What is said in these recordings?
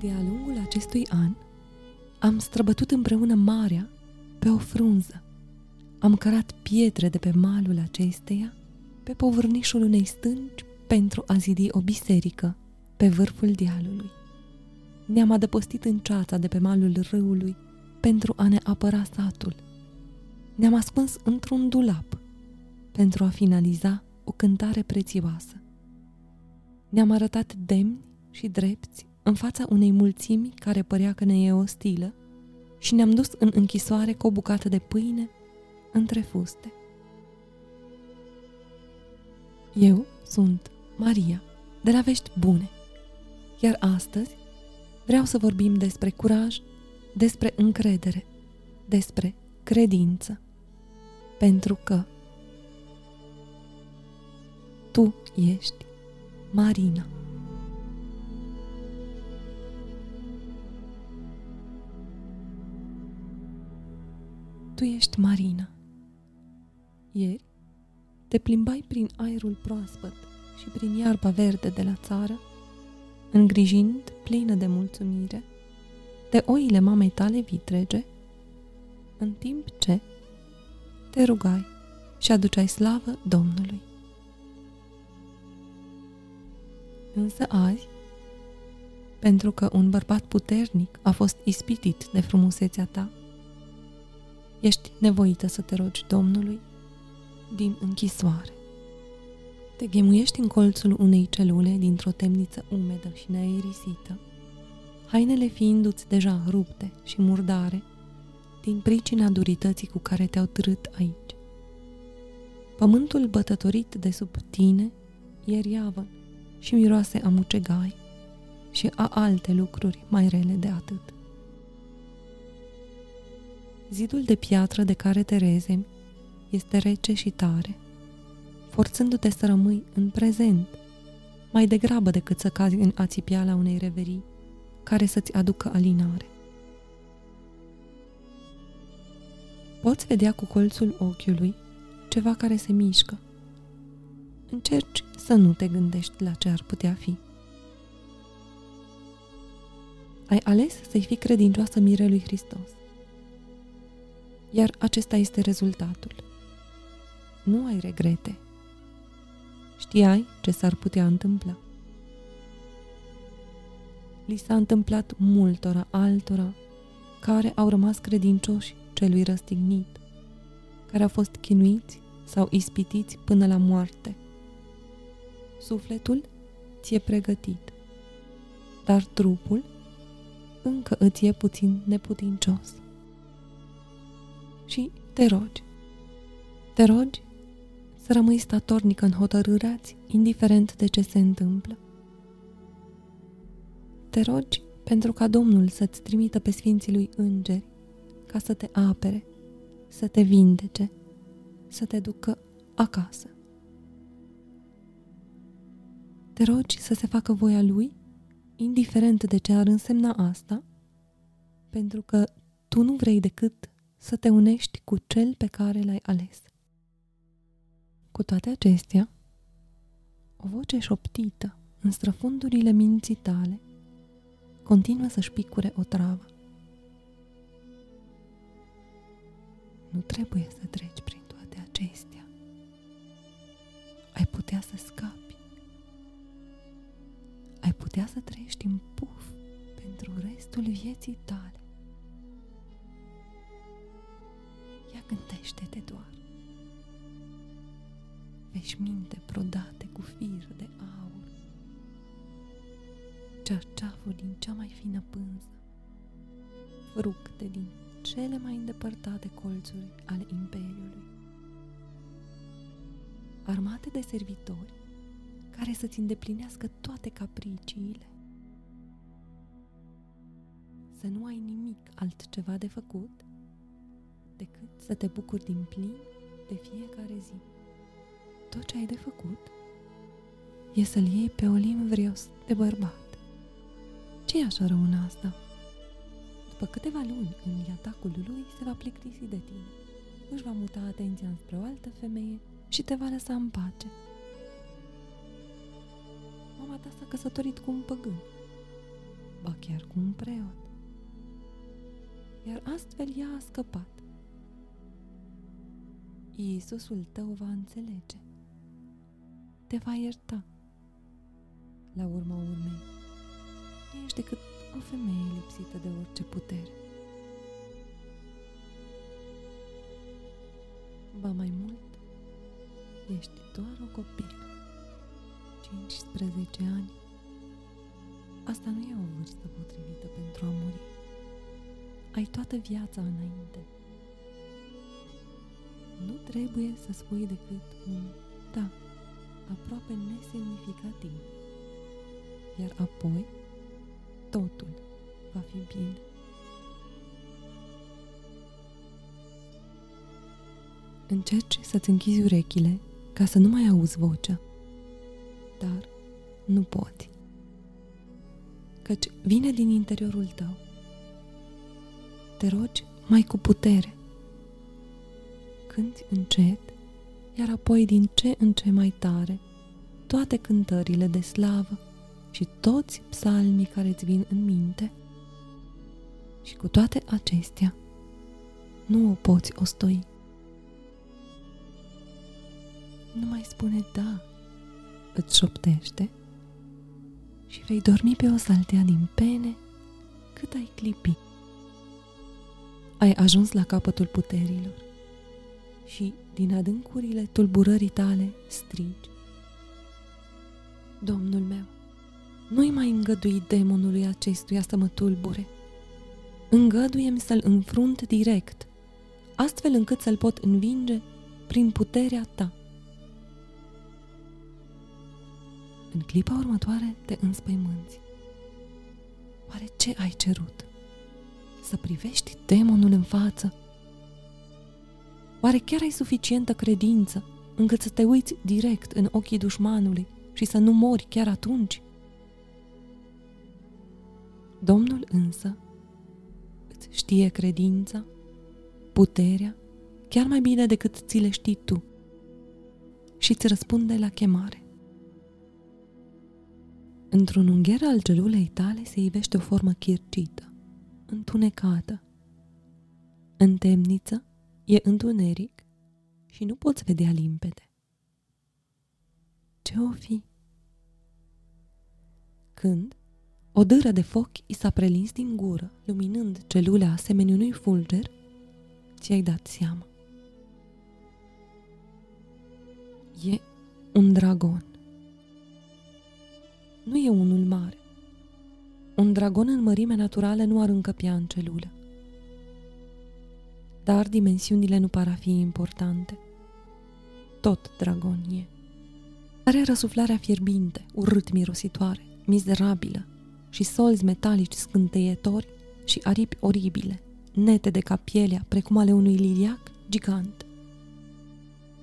De-a lungul acestui an, am străbătut împreună marea pe o frunză. Am cărat pietre de pe malul acesteia, pe povârnișul unei stânci, pentru a zidi o biserică pe vârful dealului. Ne-am adăpostit în ceața de pe malul râului pentru a ne apăra satul. Ne-am ascuns într-un dulap pentru a finaliza o cântare prețioasă. Ne-am arătat demni și drepți în fața unei mulțimi care părea că ne e ostilă și ne-am dus în închisoare cu o bucată de pâine între fuste. Eu sunt Maria, de la Vești Bune, iar astăzi vreau să vorbim despre curaj, despre încredere, despre credință, pentru că tu ești Marina. Tu ești Marina. Ieri te plimbai prin aerul proaspăt și prin iarba verde de la țară, îngrijind, plină de mulțumire, de oile mamei tale vitrege, în timp ce te rugai și aduceai slavă Domnului. Însă azi, pentru că un bărbat puternic a fost ispitit de frumusețea ta, ești nevoită să te rogi Domnului din închisoare. Te ghemuiești în colțul unei celule dintr-o temniță umedă și neaerisită, hainele fiindu-ți deja rupte și murdare din pricina durității cu care te-au târât aici. Pământul bătătorit de sub tine e riavăn și miroase a mucegai și a alte lucruri mai rele de atât. Zidul de piatră de care te rezemi este rece și tare, forțându-te să rămâi în prezent, mai degrabă decât să cazi în ațipiala unei reverii care să-ți aducă alinare. Poți vedea cu colțul ochiului ceva care se mișcă. Încerci să nu te gândești la ce ar putea fi. Ai ales să-i fii credincioasă mirelui Hristos. Iar acesta este rezultatul. Nu ai regrete. Știai ce s-ar putea întâmpla. Li s-a întâmplat multora altora care au rămas credincioși celui răstignit, care au fost chinuiți sau ispitiți până la moarte. Sufletul ți-e pregătit, dar trupul încă îți e puțin neputincios. Și te rogi. Te rogi să rămâi statornică în hotărârea indiferent de ce se întâmplă. Te rogi pentru ca Domnul să-ți trimită pe Sfinții lui îngeri ca să te apere, să te vindece, să te ducă acasă. Te rogi să se facă voia lui, indiferent de ce ar însemna asta, pentru că tu nu vrei decât să te unești cu cel pe care l-ai ales. Cu toate acestea, o voce șoptită în străfundurile minții tale continuă să-și picure o travă. Nu trebuie să treci prin toate acestea. Ai putea să scapi. Ai putea să trăiești în puf pentru restul vieții tale. Ia gândește-te doar veșminte prodate cu fir de aur, cearceafuri din cea mai fină pânză, fructe din cele mai îndepărtate colțuri ale Imperiului, armate de servitori care să-ți îndeplinească toate capriciile. Să nu ai nimic altceva de făcut decât să te bucuri din plin de fiecare zi tot ce ai de făcut e să-l iei pe Olim Vrios de bărbat. ce e așa rău în asta? După câteva luni în atacul lui, se va plictisi de tine. Își va muta atenția spre o altă femeie și te va lăsa în pace. Mama ta s-a căsătorit cu un păgân. ba chiar cu un preot. Iar astfel ea a scăpat. Iisusul tău va înțelege. Te va ierta. La urma urmei, nu ești decât o femeie lipsită de orice putere. Ba mai mult, ești doar o copilă. 15 ani. Asta nu e o vârstă potrivită pentru a muri. Ai toată viața înainte. Nu trebuie să spui decât un da, aproape nesemnificativ. Iar apoi, totul va fi bine. Încerci să-ți închizi urechile ca să nu mai auzi vocea, dar nu poți. Căci vine din interiorul tău. Te rogi mai cu putere. Cânti încet, iar apoi din ce în ce mai tare toate cântările de slavă și toți psalmii care îți vin în minte. Și cu toate acestea, nu o poți ostoi. Nu mai spune da, îți șoptește și vei dormi pe o saltea din pene cât ai clipi. Ai ajuns la capătul puterilor și din adâncurile tulburării tale strigi. Domnul meu, nu-i mai îngădui demonului acestuia să mă tulbure. Îngăduiem să-l înfrunt direct, astfel încât să-l pot învinge prin puterea ta. În clipa următoare te înspăimânți. Oare ce ai cerut? Să privești demonul în față? Oare chiar ai suficientă credință încât să te uiți direct în ochii dușmanului și să nu mori chiar atunci? Domnul însă îți știe credința, puterea, chiar mai bine decât ți le știi tu și îți răspunde la chemare. Într-un ungher al celulei tale se ivește o formă chircită, întunecată. În temniță e întuneric și nu poți vedea limpede. Ce o fi? Când o dâră de foc i s-a prelins din gură, luminând celula asemenea unui fulger, ți-ai dat seama. E un dragon nu e unul mare. Un dragon în mărime naturală nu ar încăpea în celulă. Dar dimensiunile nu par a fi importante. Tot dragon e. Are răsuflarea fierbinte, urât mirositoare, mizerabilă și solzi metalici scânteietori și aripi oribile, nete de ca pielea, precum ale unui liliac gigant.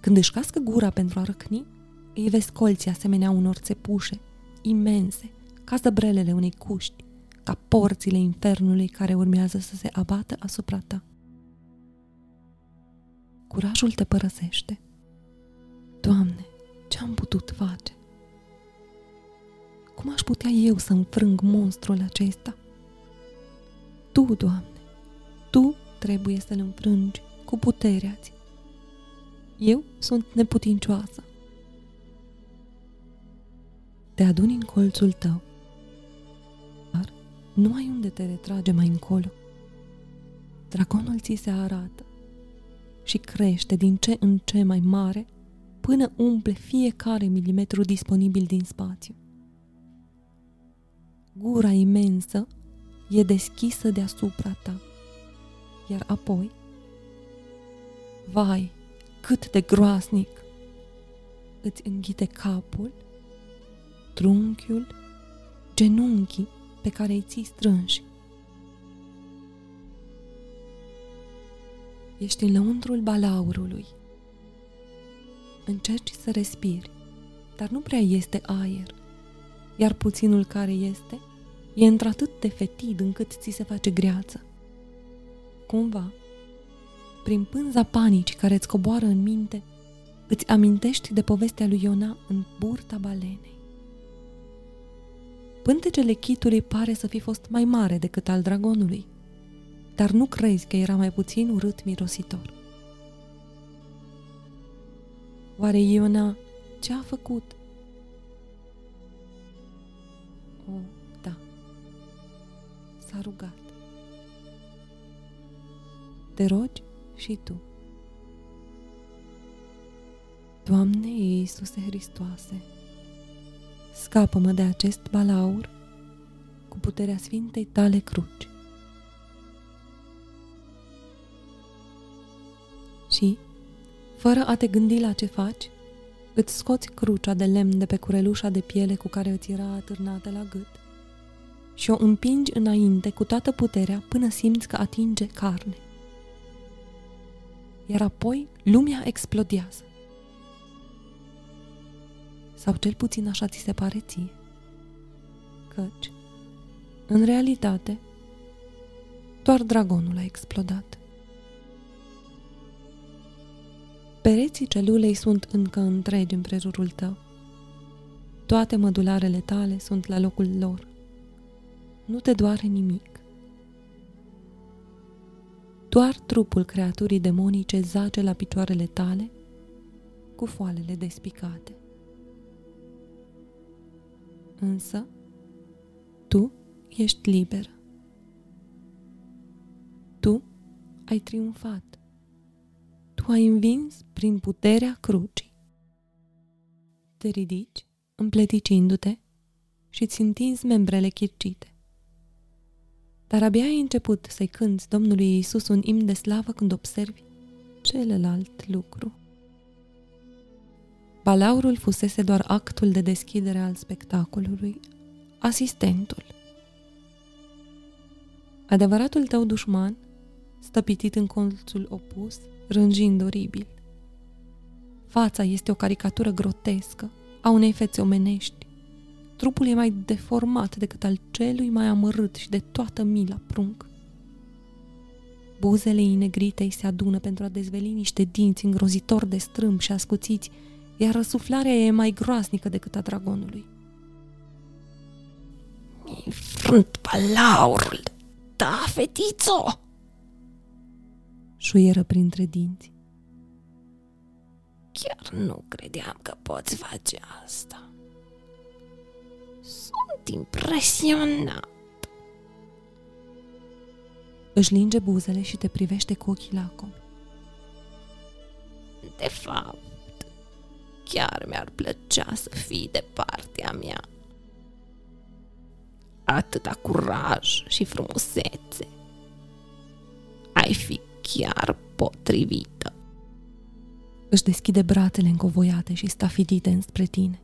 Când își cască gura pentru a răcni, îi vezi colții asemenea unor țepușe imense, ca zăbrelele unei cuști, ca porțile infernului care urmează să se abată asupra ta. Curajul te părăsește. Doamne, ce am putut face? Cum aș putea eu să înfrâng monstrul acesta? Tu, Doamne, Tu trebuie să-l înfrângi cu puterea ți. Eu sunt neputincioasă te aduni în colțul tău. Dar nu ai unde te retrage mai încolo. Dragonul ți se arată și crește din ce în ce mai mare până umple fiecare milimetru disponibil din spațiu. Gura imensă e deschisă deasupra ta, iar apoi, vai, cât de groasnic, îți înghite capul trunchiul, genunchii pe care îi ții strânși. Ești în lăuntrul balaurului. Încerci să respiri, dar nu prea este aer, iar puținul care este e într-atât de fetid încât ți se face greață. Cumva, prin pânza panicii care îți coboară în minte, îți amintești de povestea lui Iona în burta balenei. Pântecele chitului pare să fi fost mai mare decât al dragonului, dar nu crezi că era mai puțin urât mirositor. Oare Iona ce a făcut? O, da, s-a rugat. Te rogi și tu. Doamne Iisuse Hristoase, scapă-mă de acest balaur cu puterea Sfintei tale cruci. Și, fără a te gândi la ce faci, îți scoți crucea de lemn de pe curelușa de piele cu care îți era atârnată la gât și o împingi înainte cu toată puterea până simți că atinge carne. Iar apoi lumea explodează sau cel puțin așa ți se pare ție. Căci, în realitate, doar dragonul a explodat. Pereții celulei sunt încă întregi în prejurul tău. Toate mădularele tale sunt la locul lor. Nu te doare nimic. Doar trupul creaturii demonice zace la picioarele tale cu foalele despicate însă tu ești liber. Tu ai triumfat. Tu ai învins prin puterea crucii. Te ridici, împleticindu-te și îți întinzi membrele chircite. Dar abia ai început să-i cânți Domnului Isus un imn de slavă când observi celălalt lucru. Balaurul fusese doar actul de deschidere al spectacolului, asistentul. Adevăratul tău dușman, stăpitit în colțul opus, rânjind oribil. Fața este o caricatură grotescă a unei fețe omenești. Trupul e mai deformat decât al celui mai amărât și de toată mila prunc. Buzele inegrite se adună pentru a dezveli niște dinți îngrozitor de strâmb și ascuțiți, iar răsuflarea e mai groasnică decât a dragonului. Mi frânt palaurul, da, fetițo! Șuieră printre dinți. Chiar nu credeam că poți face asta. Sunt impresionat. Își linge buzele și te privește cu ochii lacomi. De fapt, chiar mi-ar plăcea să fii de partea mea. Atâta curaj și frumusețe. Ai fi chiar potrivită. Își deschide brațele încovoiate și stafidite înspre tine,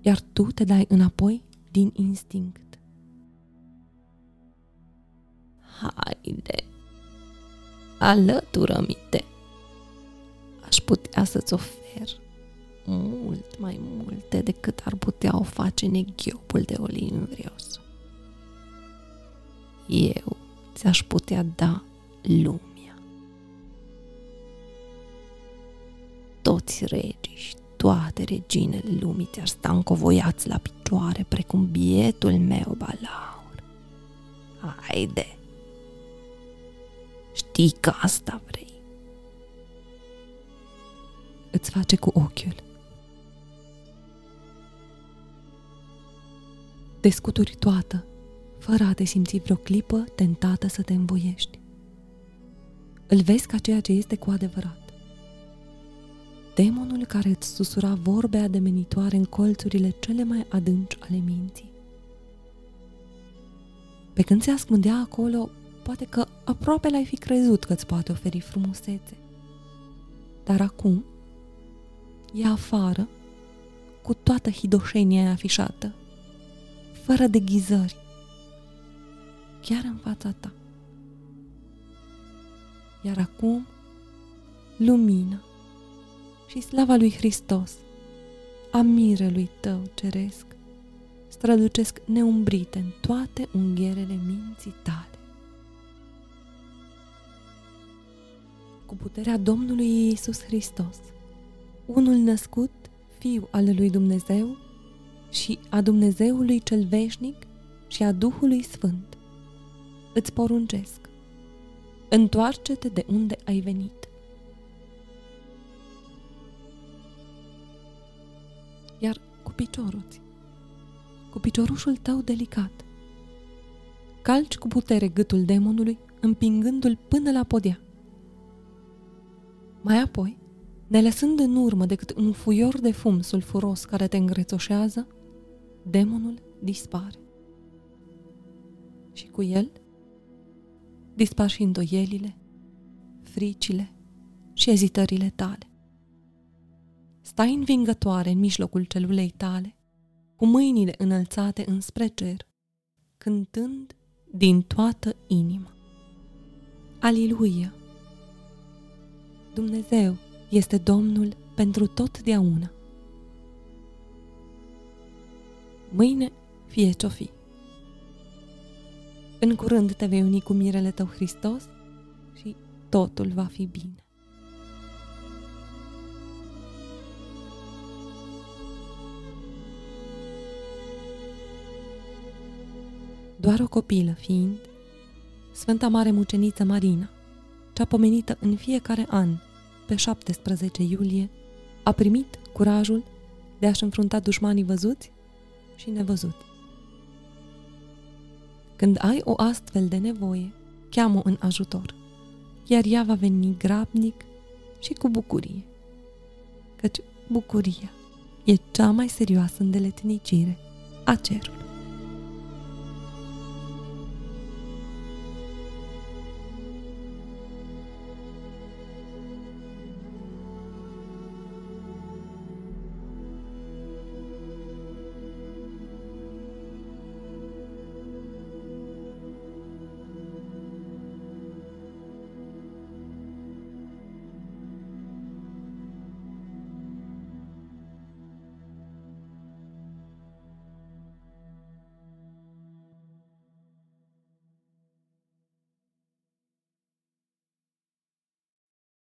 iar tu te dai înapoi din instinct. Haide, alătură-mi-te. Aș putea să-ți ofer mult mai multe decât ar putea o face neghiopul de olimvrios. Eu ți-aș putea da lumea. Toți regii și toate reginele lumii ți-ar sta încovoiați la picioare, precum bietul meu balaur. Haide! Știi că asta vrei. Îți face cu ochiul Descuturi toată, fără a te simți vreo clipă tentată să te învoiești. Îl vezi ca ceea ce este cu adevărat. Demonul care îți susura vorbe ademenitoare în colțurile cele mai adânci ale minții. Pe când se ascundea acolo, poate că aproape l-ai fi crezut că îți poate oferi frumusețe. Dar acum e afară cu toată hidoșenia afișată fără deghizări, chiar în fața ta. Iar acum, lumină și slava lui Hristos, a mirelui tău ceresc, strălucesc neumbrite în toate unghierele minții tale. Cu puterea Domnului Iisus Hristos, unul născut, Fiu al lui Dumnezeu, și a Dumnezeului cel veșnic și a Duhului Sfânt. Îți poruncesc, întoarce-te de unde ai venit. Iar cu piciorul cu piciorușul tău delicat, calci cu putere gâtul demonului, împingându-l până la podea. Mai apoi, ne lăsând în urmă decât un fuior de fum sulfuros care te îngrețoșează, demonul dispare. Și cu el dispar și îndoielile, fricile și ezitările tale. Stai învingătoare în mijlocul celulei tale, cu mâinile înălțate înspre cer, cântând din toată inima. Aliluia! Dumnezeu este Domnul pentru totdeauna. Mâine fie ce-o fi. În curând te vei uni cu mirele tău Hristos și totul va fi bine. Doar o copilă fiind, Sfânta Mare Muceniță Marina, cea pomenită în fiecare an, pe 17 iulie, a primit curajul de a-și înfrunta dușmanii văzuți și nevăzuți. Când ai o astfel de nevoie, cheamă în ajutor, iar ea va veni grabnic și cu bucurie, căci bucuria e cea mai serioasă îndeletnicire a cerului.